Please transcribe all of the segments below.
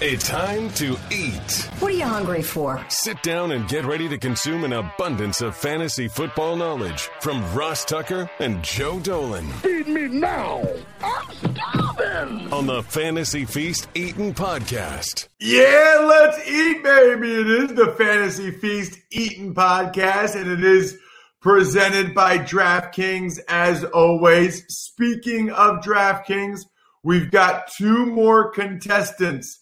It's time to eat. What are you hungry for? Sit down and get ready to consume an abundance of fantasy football knowledge from Ross Tucker and Joe Dolan. Feed me now. I'm starving. On the Fantasy Feast Eating Podcast. Yeah, let's eat, baby. It is the Fantasy Feast Eating Podcast, and it is presented by DraftKings as always. Speaking of DraftKings, we've got two more contestants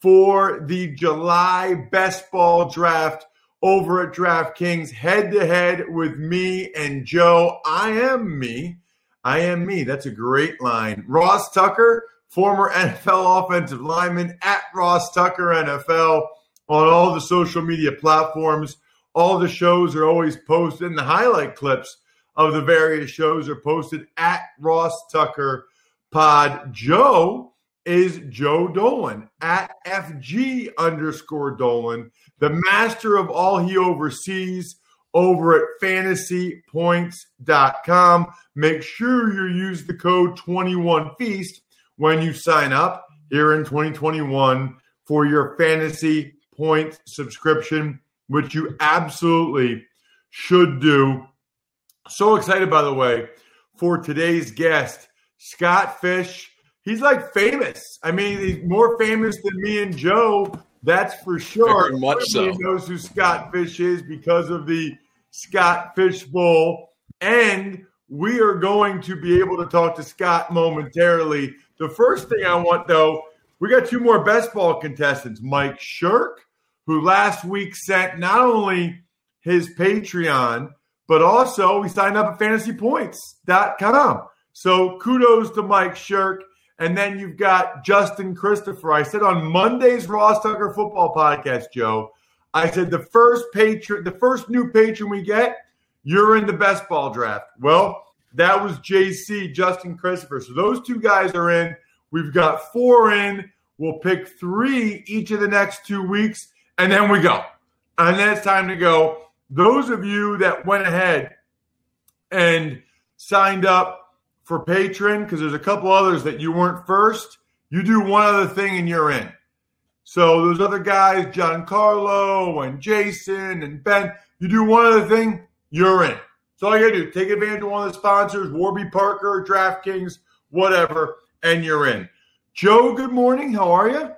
for the July best ball draft over at DraftKings head to head with me and Joe. I am me. I am me. That's a great line. Ross Tucker, former NFL offensive lineman at Ross Tucker NFL on all the social media platforms. All the shows are always posted, and the highlight clips of the various shows are posted at Ross Tucker Pod. Joe is Joe Dolan at FG underscore Dolan, the master of all he oversees over at fantasypoints.com. Make sure you use the code 21Feast when you sign up here in 2021 for your fantasy point subscription, which you absolutely should do. So excited, by the way, for today's guest, Scott Fish. He's like famous. I mean, he's more famous than me and Joe. That's for sure. Very much so. Everybody knows who Scott Fish is because of the Scott Fish Bowl. And we are going to be able to talk to Scott momentarily. The first thing I want, though, we got two more best ball contestants. Mike Shirk, who last week sent not only his Patreon, but also he signed up at fantasypoints.com. So kudos to Mike Shirk. And then you've got Justin Christopher. I said on Monday's Ross Tucker Football Podcast, Joe, I said the first patron, the first new patron we get, you're in the best ball draft. Well, that was JC, Justin Christopher. So those two guys are in. We've got four in. We'll pick three each of the next two weeks, and then we go. And then it's time to go. Those of you that went ahead and signed up for patron, because there's a couple others that you weren't first, you do one other thing and you're in. So those other guys, John Carlo and Jason and Ben, you do one other thing, you're in. So all you gotta do, take advantage of one of the sponsors, Warby Parker, DraftKings, whatever, and you're in. Joe, good morning. How are you?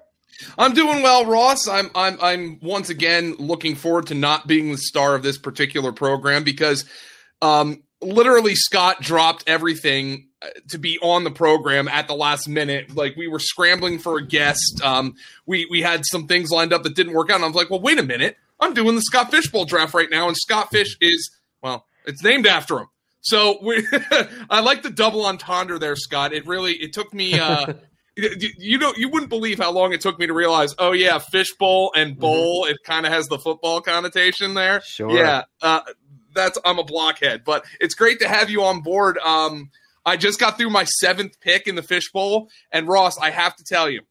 I'm doing well, Ross. I'm I'm I'm once again looking forward to not being the star of this particular program because um literally Scott dropped everything uh, to be on the program at the last minute. Like we were scrambling for a guest. Um we we had some things lined up that didn't work out. And I was like, "Well, wait a minute. I'm doing the Scott Fishbowl draft right now and Scott Fish is well, it's named after him." So we I like the double entendre there, Scott. It really it took me uh you know you wouldn't believe how long it took me to realize oh yeah fishbowl and bowl mm-hmm. it kind of has the football connotation there sure yeah uh, that's i'm a blockhead but it's great to have you on board um, i just got through my seventh pick in the fishbowl and ross i have to tell you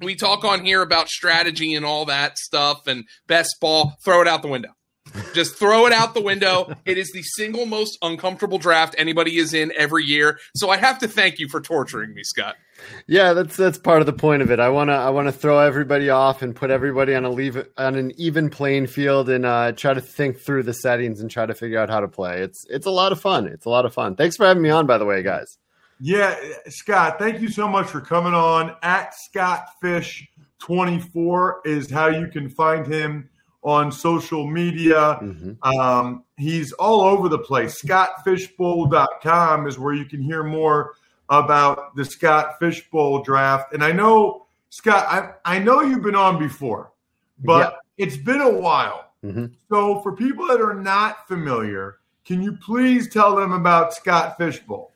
we talk on here about strategy and all that stuff and best ball throw it out the window just throw it out the window. It is the single most uncomfortable draft anybody is in every year. So I have to thank you for torturing me, Scott. Yeah, that's that's part of the point of it. I wanna I wanna throw everybody off and put everybody on a leave on an even playing field and uh, try to think through the settings and try to figure out how to play. It's it's a lot of fun. It's a lot of fun. Thanks for having me on, by the way, guys. Yeah, Scott, thank you so much for coming on. At Scott Fish 24 is how you can find him on social media. Mm-hmm. Um, he's all over the place. ScottFishbowl.com is where you can hear more about the Scott Fishbowl draft. And I know, Scott, I, I know you've been on before, but yeah. it's been a while. Mm-hmm. So for people that are not familiar, can you please tell them about Scott Fishbowl?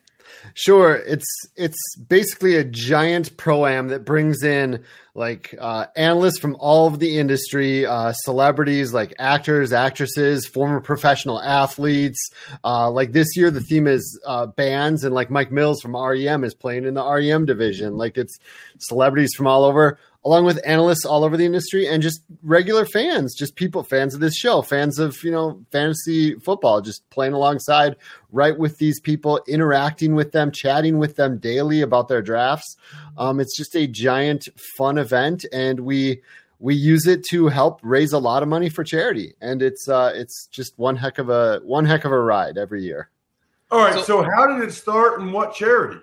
Sure, it's it's basically a giant pro am that brings in like uh, analysts from all of the industry, uh, celebrities like actors, actresses, former professional athletes. Uh, like this year, the theme is uh, bands, and like Mike Mills from REM is playing in the REM division. Like it's celebrities from all over. Along with analysts all over the industry and just regular fans, just people, fans of this show, fans of, you know, fantasy football, just playing alongside right with these people, interacting with them, chatting with them daily about their drafts. Um, it's just a giant fun event. And we, we use it to help raise a lot of money for charity. And it's, uh, it's just one heck of a, one heck of a ride every year. All right. So, so how did it start and what charity?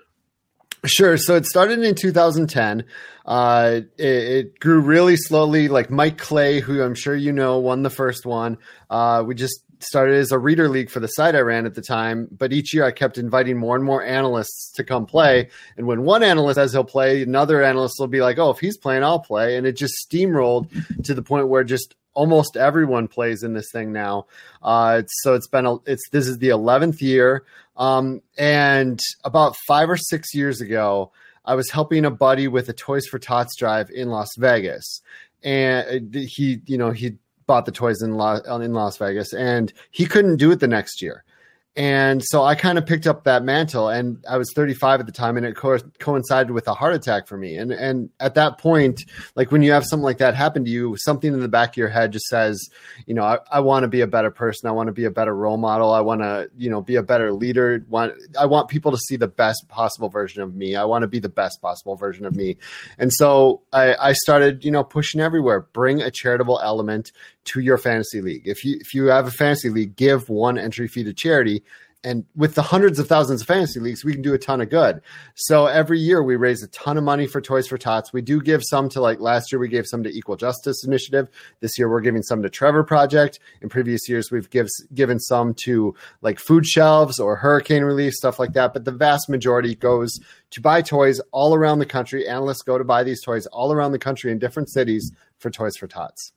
Sure. So it started in 2010. Uh, it, it, grew really slowly. Like Mike Clay, who I'm sure you know, won the first one. Uh, we just started as a reader league for the site I ran at the time. But each year I kept inviting more and more analysts to come play. And when one analyst says he'll play, another analyst will be like, oh, if he's playing, I'll play. And it just steamrolled to the point where just almost everyone plays in this thing now. Uh, it's, so it's been a, it's this is the eleventh year. Um, and about five or six years ago, I was helping a buddy with a Toys for Tots drive in Las Vegas, and he, you know, he bought the toys in Las, in Las Vegas, and he couldn't do it the next year. And so I kind of picked up that mantle, and I was 35 at the time, and it co- coincided with a heart attack for me. And and at that point, like when you have something like that happen to you, something in the back of your head just says, you know, I, I want to be a better person. I want to be a better role model. I want to, you know, be a better leader. Want I want people to see the best possible version of me. I want to be the best possible version of me. And so I, I started, you know, pushing everywhere. Bring a charitable element to your fantasy league. If you if you have a fantasy league, give one entry fee to charity and with the hundreds of thousands of fantasy leagues, we can do a ton of good. So every year we raise a ton of money for Toys for Tots. We do give some to like last year we gave some to Equal Justice Initiative. This year we're giving some to Trevor Project. In previous years we've give, given some to like food shelves or hurricane relief stuff like that. But the vast majority goes to buy toys all around the country. Analysts go to buy these toys all around the country in different cities for Toys for Tots.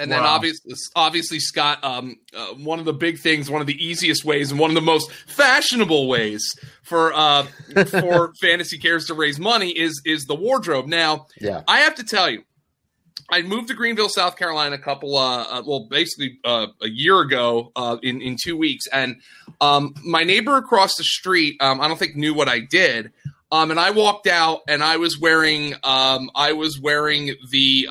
And then obviously, obviously, Scott, um, uh, one of the big things, one of the easiest ways, and one of the most fashionable ways for uh, for fantasy cares to raise money is is the wardrobe. Now, yeah. I have to tell you, I moved to Greenville, South Carolina, a couple, uh, uh well, basically uh, a year ago, uh, in in two weeks, and um, my neighbor across the street, um, I don't think knew what I did. Um, and I walked out, and I was wearing, um, I was wearing the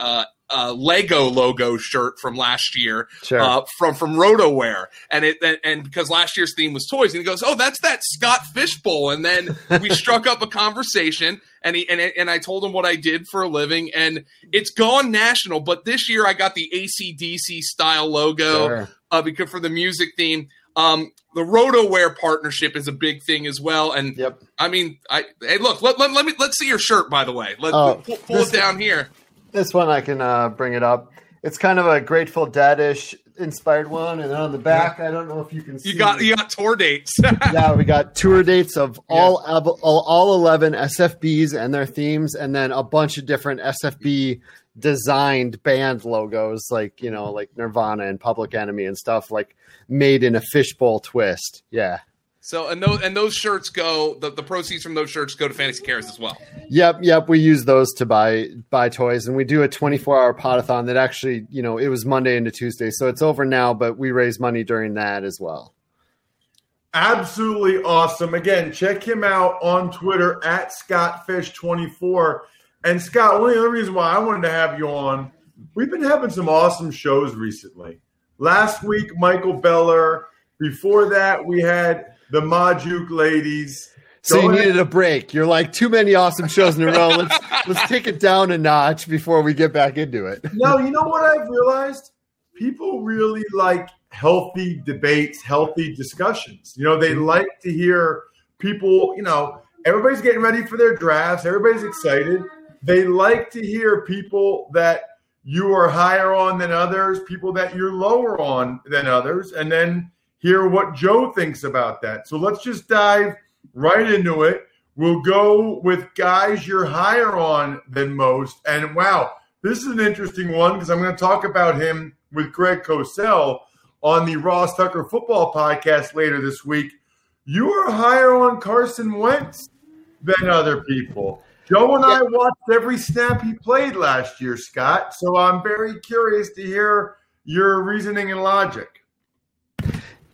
uh, Lego logo shirt from last year sure. uh, from from RotoWear, and it and, because last year's theme was toys, and he goes, "Oh, that's that Scott Fishbowl," and then we struck up a conversation, and he and and I told him what I did for a living, and it's gone national. But this year, I got the ACDC style logo sure. uh, because for the music theme. Um, the RotoWear partnership is a big thing as well, and yep. I mean, I hey, look, let, let, let me let's see your shirt by the way. Let oh, pull, pull it down here. This one I can uh, bring it up. It's kind of a Grateful Dead-ish inspired one, and then on the back, I don't know if you can see. You got you got tour dates. yeah, we got tour dates of all, yeah. all all eleven SFBs and their themes, and then a bunch of different SFB designed band logos, like you know, like Nirvana and Public Enemy and stuff, like made in a fishbowl twist. Yeah. So and those and those shirts go the, the proceeds from those shirts go to Fantasy Cares as well. Yep, yep. We use those to buy buy toys, and we do a twenty four hour Podathon that actually, you know, it was Monday into Tuesday, so it's over now, but we raise money during that as well. Absolutely awesome. Again, check him out on Twitter at ScottFish24. And Scott, one of the other reasons why I wanted to have you on, we've been having some awesome shows recently. Last week, Michael Beller. Before that, we had the Majuk ladies. So you needed a break. You're like too many awesome shows in a row. Let's let's take it down a notch before we get back into it. No, you know what I've realized? People really like healthy debates, healthy discussions. You know, they mm-hmm. like to hear people, you know, everybody's getting ready for their drafts, everybody's excited. They like to hear people that you are higher on than others, people that you're lower on than others, and then hear what Joe thinks about that. So let's just dive right into it. We'll go with guys you're higher on than most. And wow, this is an interesting one because I'm going to talk about him with Greg Cosell on the Ross Tucker Football Podcast later this week. You are higher on Carson Wentz than other people. Joe and I watched every snap he played last year, Scott. So I'm very curious to hear your reasoning and logic.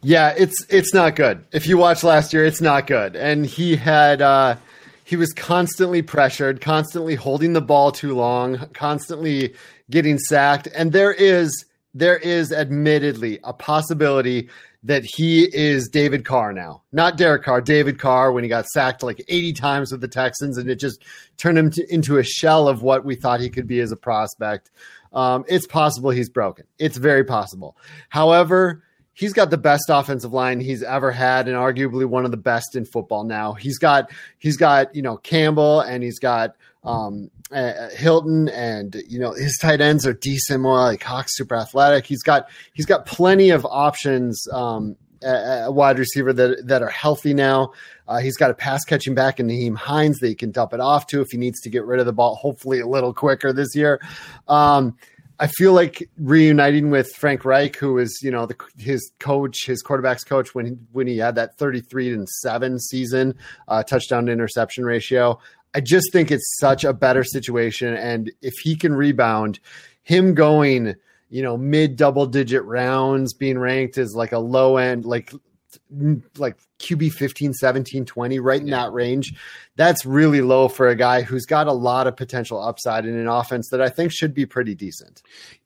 Yeah, it's it's not good. If you watch last year, it's not good. And he had uh he was constantly pressured, constantly holding the ball too long, constantly getting sacked, and there is there is admittedly a possibility that he is David Carr now, not Derek Carr, David Carr when he got sacked like 80 times with the Texans and it just turned him to, into a shell of what we thought he could be as a prospect. Um, it's possible he's broken. It's very possible. However, he's got the best offensive line he's ever had and arguably one of the best in football now. He's got he's got, you know, Campbell and he's got um, uh, Hilton and you know his tight ends are decent more like super athletic. He's got he's got plenty of options um, a, wide receiver that that are healthy now. Uh, he's got a pass catching back in Nyheim Hines that he can dump it off to if he needs to get rid of the ball, hopefully a little quicker this year. Um, I feel like reuniting with Frank Reich, who was you know the, his coach, his quarterbacks coach when he, when he had that thirty three and seven season uh, touchdown to interception ratio. I just think it's such a better situation, and if he can rebound, him going you know mid double digit rounds, being ranked as like a low end like like QB 15, 17, 20, right in that range. That's really low for a guy who's got a lot of potential upside in an offense that I think should be pretty decent.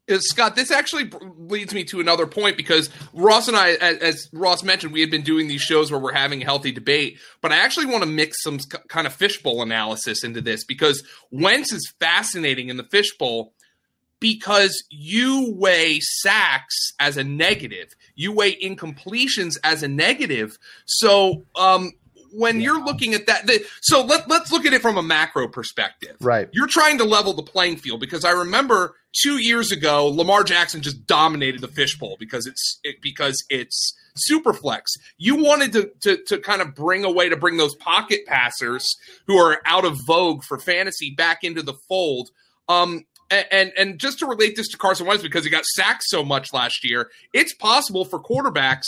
Uh, Scott, this actually leads me to another point because Ross and I, as Ross mentioned, we had been doing these shows where we're having a healthy debate, but I actually want to mix some kind of fishbowl analysis into this because Wentz is fascinating in the fishbowl because you weigh sacks as a negative, you weigh incompletions as a negative. So, um, when yeah. you're looking at that, the, so let, let's look at it from a macro perspective. Right. You're trying to level the playing field because I remember two years ago, Lamar Jackson just dominated the fishbowl because it's it, because it's super flex. You wanted to, to to kind of bring a way to bring those pocket passers who are out of vogue for fantasy back into the fold. Um, and and just to relate this to Carson Wentz because he got sacked so much last year, it's possible for quarterbacks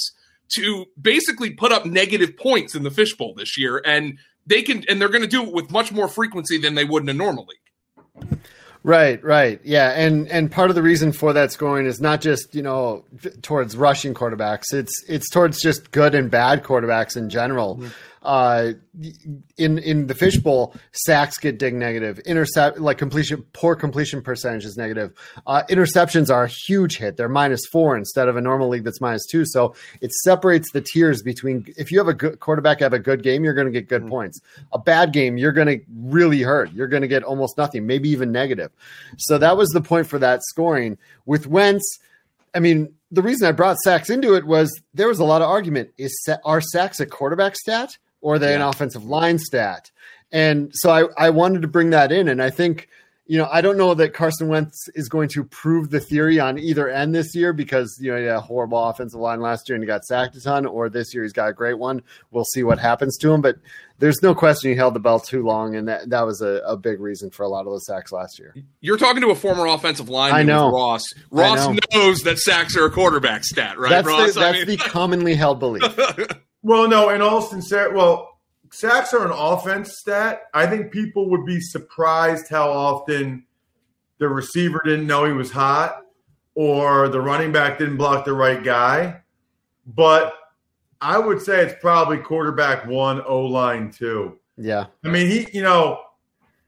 to basically put up negative points in the fishbowl this year, and they can and they're going to do it with much more frequency than they would in a normal league. Right, right, yeah, and and part of the reason for that scoring is not just you know towards rushing quarterbacks; it's it's towards just good and bad quarterbacks in general. Mm-hmm uh, in in the fishbowl, sacks get dig negative. Intercept like completion, poor completion percentage is negative. Uh, interceptions are a huge hit. They're minus four instead of a normal league that's minus two. So it separates the tiers between. If you have a good quarterback have a good game, you're going to get good mm-hmm. points. A bad game, you're going to really hurt. You're going to get almost nothing, maybe even negative. So that was the point for that scoring with Wentz. I mean, the reason I brought sacks into it was there was a lot of argument. Is are sacks a quarterback stat? Or they yeah. an offensive line stat. And so I, I wanted to bring that in. And I think, you know, I don't know that Carson Wentz is going to prove the theory on either end this year because, you know, he had a horrible offensive line last year and he got sacked a ton, or this year he's got a great one. We'll see what happens to him. But there's no question he held the belt too long. And that, that was a, a big reason for a lot of those sacks last year. You're talking to a former offensive lineman, I know. Ross. Ross know. knows that sacks are a quarterback stat, right, that's Ross? The, that's I mean... the commonly held belief. well, no, in all sincerity, well, sacks are an offense stat. I think people would be surprised how often the receiver didn't know he was hot or the running back didn't block the right guy. But I would say it's probably quarterback one, O line two. Yeah. I mean, he, you know,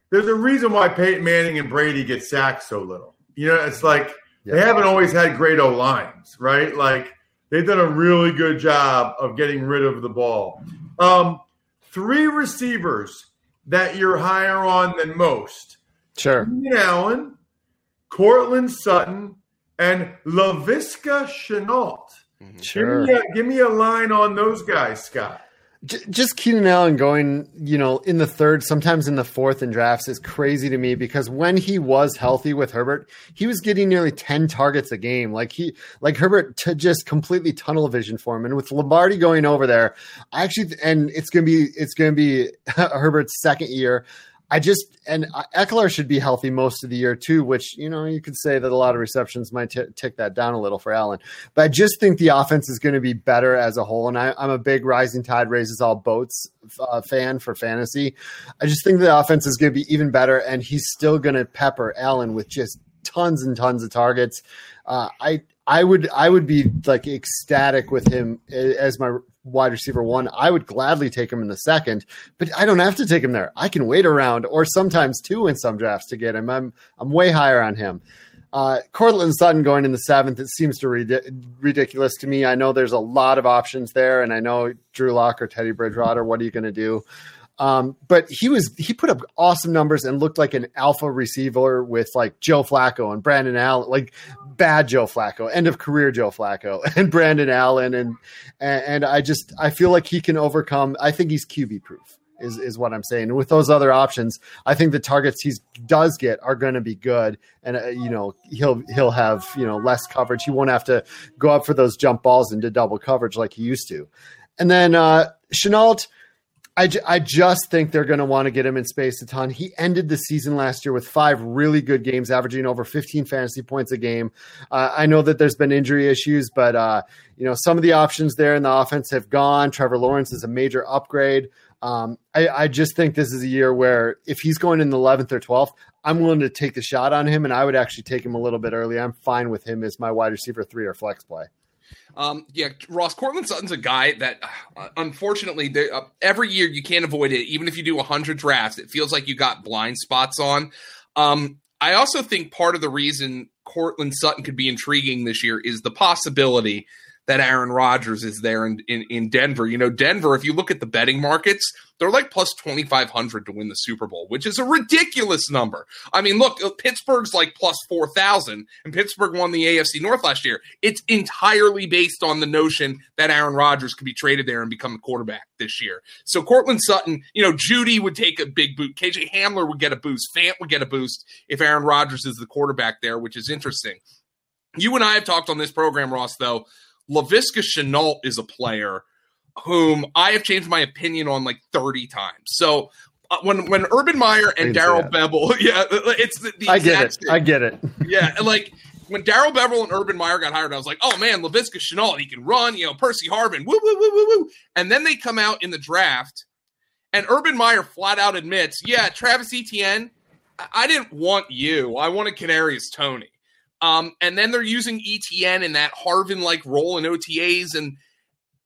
there's a reason why Peyton Manning and Brady get sacked so little. You know, it's like yeah. they haven't always had great O lines, right? Like they've done a really good job of getting rid of the ball. Um, three receivers that you're higher on than most. Sure. Keenan Allen, Courtland Sutton, and Laviska Shenault. Sure. Give me, a, give me a line on those guys, Scott just Keenan Allen going, you know, in the third, sometimes in the fourth in drafts is crazy to me because when he was healthy with Herbert, he was getting nearly 10 targets a game. Like he, like Herbert to just completely tunnel vision for him. And with Lombardi going over there, I actually, and it's going to be, it's going to be Herbert's second year. I just and Ekeler should be healthy most of the year too, which you know you could say that a lot of receptions might t- tick that down a little for Allen. But I just think the offense is going to be better as a whole, and I, am a big rising tide raises all boats uh, fan for fantasy. I just think the offense is going to be even better, and he's still going to pepper Allen with just tons and tons of targets. Uh, I I would I would be like ecstatic with him as my wide receiver one, I would gladly take him in the second, but I don't have to take him there. I can wait around or sometimes two in some drafts to get him. I'm I'm way higher on him. Uh, Courtland Sutton going in the seventh, it seems to rid- ridiculous to me. I know there's a lot of options there, and I know Drew Lock or Teddy Bridgewater. What are you going to do? Um, but he was he put up awesome numbers and looked like an alpha receiver with like Joe Flacco and Brandon Allen, like bad Joe Flacco, end of career Joe Flacco and Brandon Allen, and and I just I feel like he can overcome. I think he's QB proof is is what I'm saying. And with those other options, I think the targets he does get are going to be good, and uh, you know he'll he'll have you know less coverage. He won't have to go up for those jump balls into double coverage like he used to. And then uh, Shenault, I, j- I just think they're going to want to get him in space a ton. He ended the season last year with five really good games, averaging over 15 fantasy points a game. Uh, I know that there's been injury issues, but uh, you know some of the options there in the offense have gone. Trevor Lawrence is a major upgrade. Um, I, I, just think this is a year where if he's going in the 11th or 12th, I'm willing to take the shot on him, and I would actually take him a little bit early. I'm fine with him as my wide receiver three or flex play. Um, yeah, Ross Courtland Sutton's a guy that, uh, unfortunately, uh, every year you can't avoid it. Even if you do 100 drafts, it feels like you got blind spots on. Um, I also think part of the reason Courtland Sutton could be intriguing this year is the possibility that Aaron Rodgers is there in, in, in Denver. You know, Denver, if you look at the betting markets, they're like plus 2,500 to win the Super Bowl, which is a ridiculous number. I mean, look, uh, Pittsburgh's like plus 4,000, and Pittsburgh won the AFC North last year. It's entirely based on the notion that Aaron Rodgers could be traded there and become the quarterback this year. So Courtland Sutton, you know, Jeudy would take a big boot. KJ Hamler would get a boost. Fant would get a boost if Aaron Rodgers is the quarterback there, which is interesting. You and I have talked on this program, Ross, though, Laviska Shenault is a player whom I have changed my opinion on like 30 times. So uh, when when Urban Meyer and Darrell Bevell, yeah, it's the, the I get it. Thing. I get it. yeah, like when Darrell Bevell and Urban Meyer got hired, I was like, oh man, Laviska Shenault, he can run, you know, Percy Harvin, woo, woo, woo, woo, woo. And then they come out in the draft, and Urban Meyer flat out admits, yeah, Travis Etienne, I didn't want you. I wanted Kadarius Toney. Um, and then they're using Etienne in that Harvin like role in OTAs, and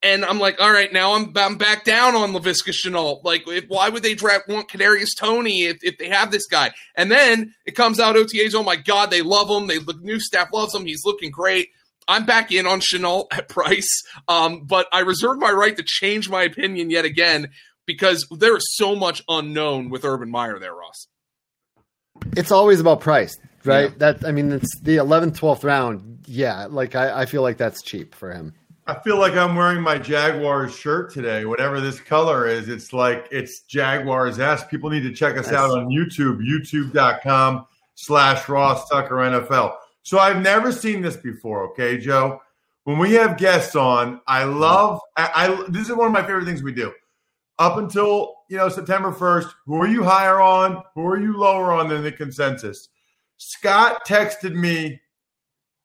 and I'm like, all right, now I'm I'm back down on Laviska Shenault. Like, if, why would they draft want Kadarius Toney if, if they have this guy? And then it comes out OTAs. Oh my God, they love him. They the new staff loves him. He's looking great. I'm back in on Shenault at price, um, but I reserve my right to change my opinion yet again because there is so much unknown with Urban Meyer there, Ross. It's always about price right? Yeah. That I mean, it's the 11th, 12th round. Yeah, like I, I feel like that's cheap for him. I feel like I'm wearing my Jaguars shirt today, whatever this color is. It's like it's Jaguars esque. People need to check us out on YouTube, youtube.com slash Ross Tucker NFL. So I've never seen this before, okay, Joe? When we have guests on, I love I, I this is one of my favorite things we do. Up until you know September 1st, who are you higher on? Who are you lower on than the consensus? Scott texted me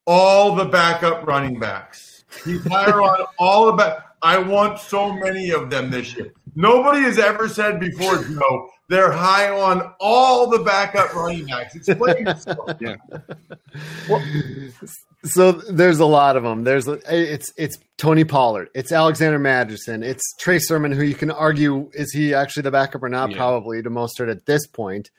all the backup running backs. He's higher on all the back. I want so many of them this year. Nobody has ever said before, Joe, they're high on all the backup running backs. Explain yourself. Yeah. Well, so there's a lot of them. There's it's it's Tony Pollard, it's Alexander Mattison, it's Trey Sermon, who you can argue is he actually the backup or not? Yeah. Probably to Mostert at this point.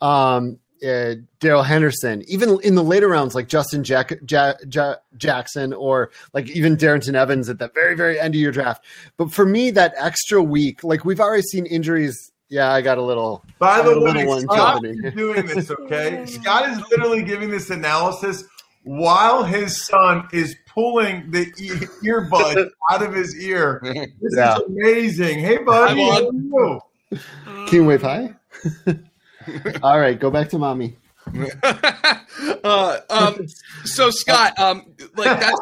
Um, uh, Darrell Henderson, even in the later rounds, like Justin Jack, Jack, Jack, Jackson, or like even Darrynton Evans at the very, very end of your draft. But for me, that extra week, like we've already seen injuries. Yeah, I got a little. By the way, one Scott is doing this, okay? Scott is literally giving this analysis while his son is pulling the e- earbud out of his ear. This yeah. is amazing. Hey, bud. Can you wave hi? All right, go back to mommy. uh, um, so Scott, um, like that's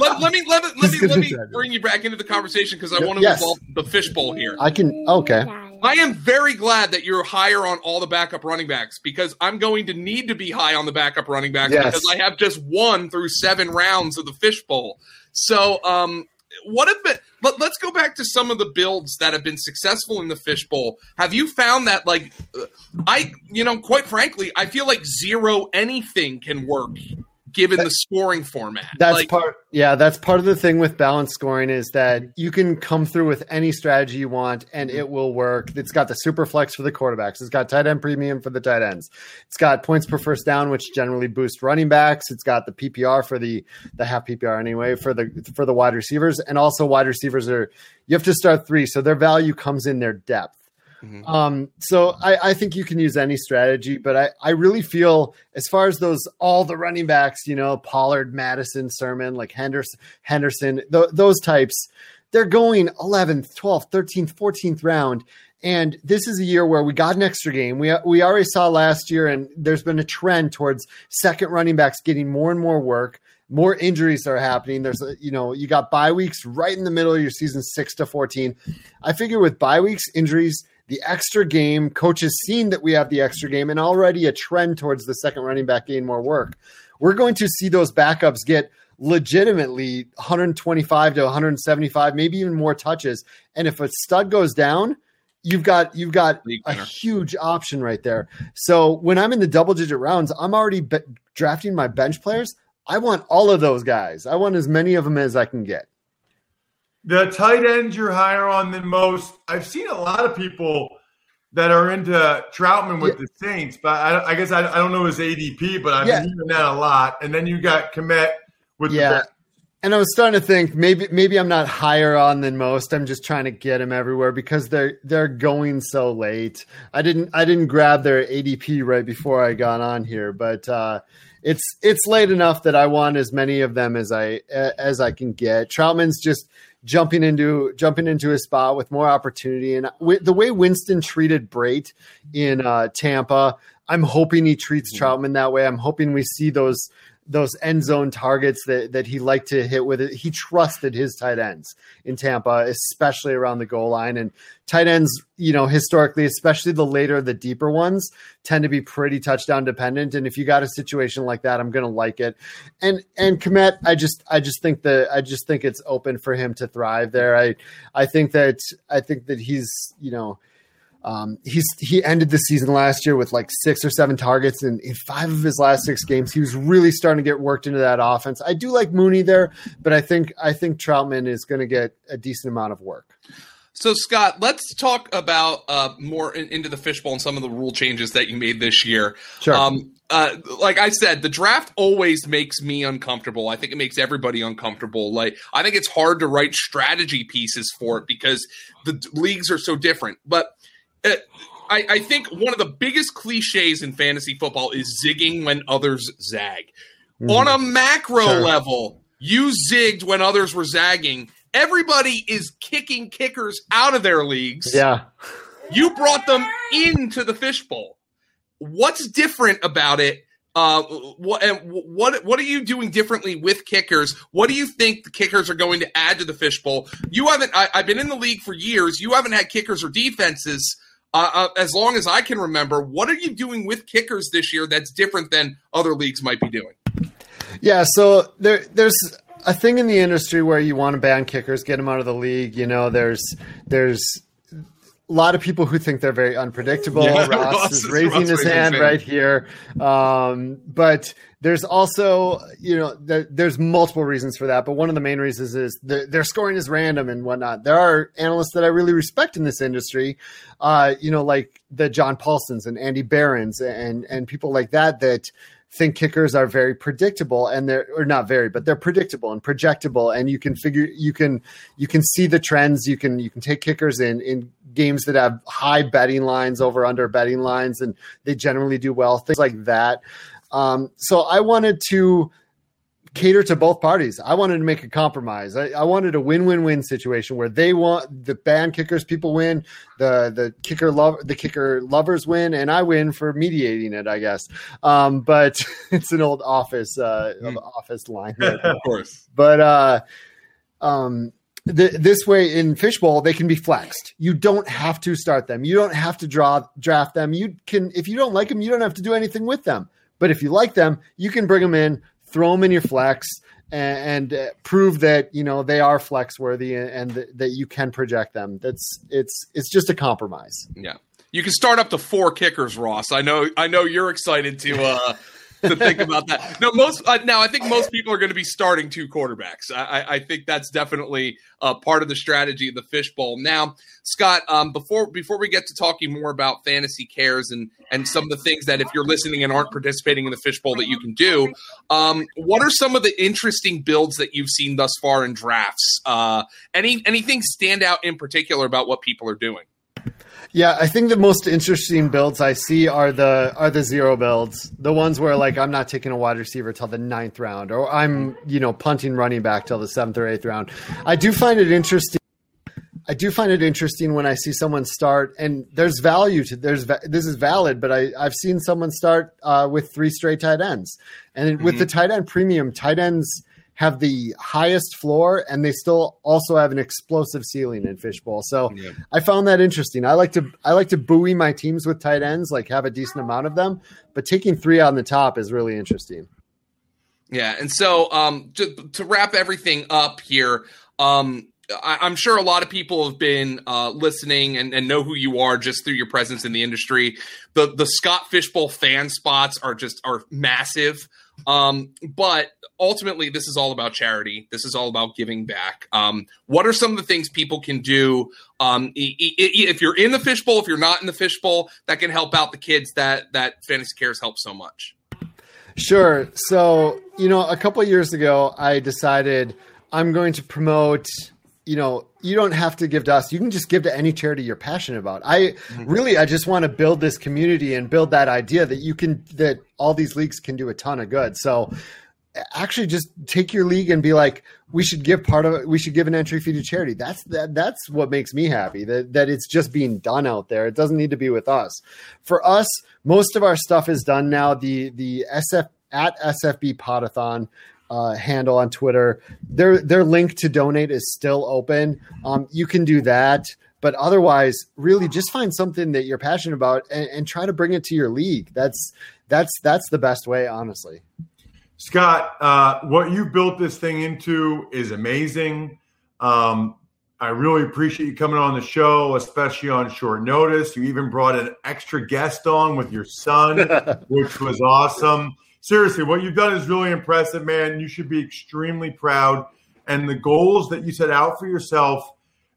let, let me let, me let me let me bring you back into the conversation because I want to yes. involve the fishbowl here. I can okay. I am very glad that you're higher on all the backup running backs because I'm going to need to be high on the backup running backs yes. because I have just one through seven rounds of the fishbowl. So, um, what have been let, us go back to some of the builds that have been successful in the fishbowl. Have you found that like uh, i you know quite frankly i feel like zero anything can work given the scoring format. That's Like, part. Yeah, that's part of the thing with balanced scoring is that you can come through with any strategy you want and it will work. It's got the super flex for the quarterbacks. It's got tight end premium for the tight ends. It's got points per first down, which generally boosts running backs. It's got the PPR for the the half PPR anyway for the for the wide receivers, and also wide receivers are you have to start three, so their value comes in their depth. Mhm. Um, so I, I think you can use any strategy, but I, I really feel as far as those all the running backs, you know, Pollard, Mattison, Sermon, like Henderson, Henderson, th- those types, they're going 11th, 12th, 13th, 14th round. And this is a year where we got an extra game. We we already saw last year, and there's been a trend towards second running backs getting more and more work. More injuries are happening. There's, you know, you got bye weeks right in the middle of your season, six to fourteen. I figure with bye weeks, injuries, the extra game, coaches seen that we have the extra game, and already a trend towards the second running back getting more work. We're going to see those backups get legitimately 125 to 175, maybe even more touches. And if a stud goes down, you've got you've got a huge option right there. So when I'm in the double digit rounds, I'm already be- drafting my bench players. I want all of those guys. I want as many of them as I can get. The tight ends you're higher on than most. I've seen a lot of people that are into Trautman with the Saints, but I, I guess I, I don't know his ADP, but I've Yeah. been hearing that a lot. And then you got Kmet with Yeah. the And I was starting to think maybe maybe I'm not higher on than most. I'm just trying to get them everywhere because they're they're going so late. I didn't I didn't grab their ADP right before I got on here, but uh, it's it's late enough that I want as many of them as I as I can get. Trautman's just jumping into jumping into a spot with more opportunity, and with the way Winston treated Brate in uh, Tampa, I'm hoping he treats Trautman that way. I'm hoping we see those those end zone targets that that he liked to hit with it. He trusted his tight ends in Tampa, especially around the goal line. And tight ends, you know, historically, especially the later, the deeper ones, tend to be pretty touchdown dependent. And if you got a situation like that, I'm gonna like it. And and Kmet, I just I just think that I just think it's open for him to thrive there. I I think that I think that he's you know. Um, he's he ended the season last year with like six or seven targets, and in five of his last six games, he was really starting to get worked into that offense. I do like Mooney there, but I think I think Trautman is going to get a decent amount of work. So, Scott, let's talk about uh, more in, into the fishbowl and some of the rule changes that you made this year. Sure. Um, uh, like I said, the draft always makes me uncomfortable. I think it makes everybody uncomfortable. Like I think it's hard to write strategy pieces for it because the d- leagues are so different. But I, I think one of the biggest cliches in fantasy football is zigging when others zag. On a macro Sure. level, you zigged when others were zagging. Everybody is kicking kickers out of their leagues. Yeah. You brought them into the fishbowl. What's different about it? Uh, what and what what are you doing differently with kickers? What do you think the kickers are going to add to the fishbowl? You haven't. I, I've been in the league for years. You haven't had kickers or defenses uh, uh, as long as I can remember. What are you doing with kickers this year that's different than other leagues might be doing? Yeah, so there there's a thing in the industry where you want to ban kickers, get them out of the league. You know, there's there's a lot of people who think they're very unpredictable. Yeah, Ross, Ross is is- raising Ross his hand right here. Um, but there's also, you know, there, there's multiple reasons for that. But one of the main reasons is the, their scoring is random and whatnot. There are analysts that I really respect in this industry, uh, you know, like the John Paulsens and Andy Barons and and people like that that think kickers are very predictable and they're or not very but they're predictable and projectable and you can figure you can you can see the trends you can you can take kickers in in games that have high betting lines over under betting lines and they generally do well things like that. Um, so i wanted to cater to both parties. I wanted to make a compromise. I, I wanted a win-win-win situation where they want the band kickers people win the the kicker love the kicker lovers win and i win for mediating it i guess. Um, but it's an old office uh, Hmm. office line. There Of course. but uh um th- this way in fishbowl they can be flexed. You don't have to start them. You don't have to draw draft them. You can if you don't like them you don't have to do anything with them. But if you like them you can bring them in throw them in your flex and, and uh, prove that you know they are flex worthy and, and th- that you can project them. That's it's it's just a compromise. Yeah. You can start up to four kickers, Ross. I know I know you're excited to uh to think about that. No, most uh, now I think most people are going to be starting two quarterbacks. I, I think that's definitely uh, part of the strategy of the fishbowl. Now, Scott, um, before before we get to talking more about fantasy cares and and some of the things that if you're listening and aren't participating in the fishbowl that you can do, um, what are some of the interesting builds that you've seen thus far in drafts? Uh, any anything stand out in particular about what people are doing? Yeah, I think the most interesting builds I see are the are the zero builds, the ones where like I'm not taking a wide receiver till the ninth round, or I'm you know punting running back till the seventh or eighth round. I do find it interesting. I do find it interesting when I see someone start, and there's value to there's this is valid, but I I've seen someone start uh, with three straight tight ends, and mm-hmm. with the tight end premium, tight ends have the highest floor and they still also have an explosive ceiling in fishbowl. So yeah. I found that interesting. I like to I like to buoy my teams with tight ends, like have a decent amount of them, but taking three on the top is really interesting. Yeah, and so um, to, to wrap everything up here, um, I, am sure a lot of people have been uh, listening and, and, know who you are just through your presence in the industry. The the Scott Fishbowl fan spots are just are massive. Um, but ultimately, this is all about charity. This is all about giving back. Um, what are some of the things people can do? Um, if you're in the fishbowl, if you're not in the fishbowl, that can help out the kids that that Fantasy Cares helps so much. Sure. So you know, a couple years ago, I decided I'm going to promote you know, you don't have to give to us. You can just give to any charity you're passionate about. I mm-hmm. really, I just want to build this community and build that idea that you can, that all these leagues can do a ton of good. So actually just take your league and be like, we should give part of it. We should give an entry fee to charity. That's that. That's what makes me happy that, that it's just being done out there. It doesn't need to be with us. For us, most of our stuff is done now. The, the SF at SFB Podathon uh, handle on Twitter. Their their link to donate is still open. Um, you can do that, but otherwise, really just find something that you're passionate about and, and try to bring it to your league. That's that's that's the best way, honestly. Scott, uh, what you built this thing into is amazing. Um, I really appreciate you coming on the show, especially on short notice. You even brought an extra guest on with your son, which was awesome seriously, what you've done is really impressive, man. You should be extremely proud. And the goals that you set out for yourself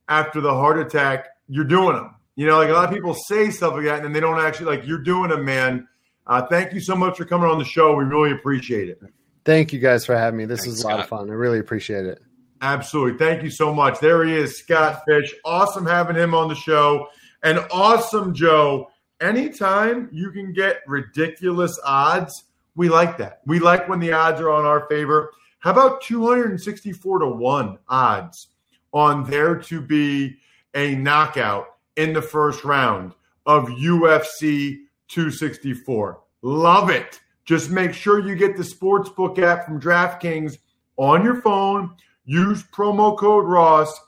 after the heart attack, you're doing them. You know, like a lot of people say stuff like that, and then they don't actually like. You're doing them, man. Uh, thank you so much for coming on the show. We really appreciate it. Thank you guys for having me. This Thanks, was a lot Scott. of fun. I really appreciate it. Absolutely. Thank you so much. There he is, Scott Fish. Awesome having him on the show. And awesome, Joe. Anytime you can get ridiculous odds we like that. We like when the odds are on our favor. How about 264 to 1 odds on there to be a knockout in the first round of UFC 264? Love it. Just make sure you get the Sportsbook app from DraftKings on your phone. Use promo code Ross,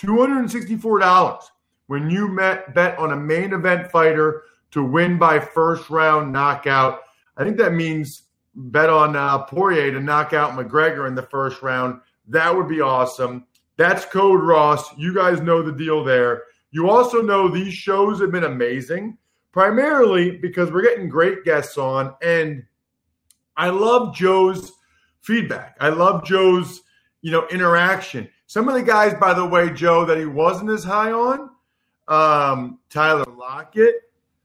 $264 when you met, bet on a main event fighter to win by first round knockout. I think that means bet on uh, Poirier to knock out McGregor in the first round. That would be awesome. That's Code Ross. You guys know the deal there. You also know these shows have been amazing, primarily because we're getting great guests on. And I love Joe's feedback. I love Joe's, you know, interaction. Some of the guys, by the way, Joe, that he wasn't as high on, um, Tyler Lockett,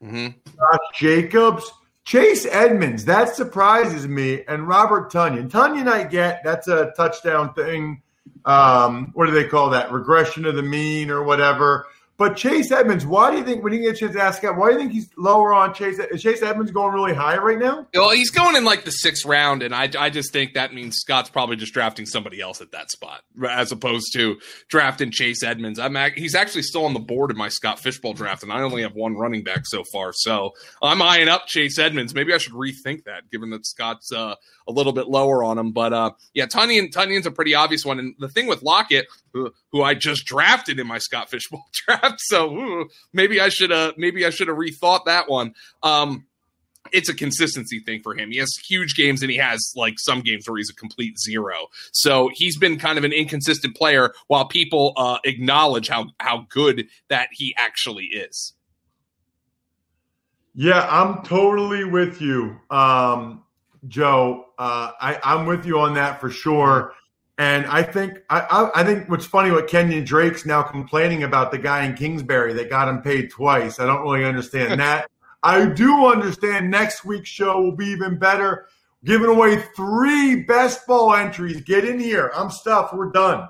mm-hmm. Josh Jacobs, Chase Edmonds, that surprises me, and Robert Tonyan. Tonyan, I get that's a touchdown thing. Um, what do they call that? Regression of the mean or whatever. But Chase Edmonds, why do you think when a chance to ask him, why do you think he's lower on Chase? Is Chase Edmonds going really high right now? Well, he's going in like the sixth round, and I, I just think that means Scott's probably just drafting somebody else at that spot as opposed to drafting Chase Edmonds. I'm he's actually still on the board in my Scott Fishbowl draft, and I only have one running back so far, so I'm eyeing up Chase Edmonds. Maybe I should rethink that, given that Scott's uh, a little bit lower on him. But uh, yeah, Tonyan Tonyan's a pretty obvious one, and the thing with Lockett, who, who I just drafted in my Scott Fishbowl draft, so ooh, maybe I should have maybe I should have rethought that one. Um, it's a consistency thing for him. He has huge games and he has like some games where he's a complete zero. So he's been kind of an inconsistent player while people uh, acknowledge how how good that he actually is. Yeah, I'm totally with you. Um, Joe. Uh, I, I'm with you on that for sure. And I think I, I, I think what's funny what Kenyan Drake's now complaining about the guy in Kingsbury that got him paid twice. I don't really understand that. I do understand next week's show will be even better. Giving away three best ball entries. Get in here. I'm stuffed. We're done.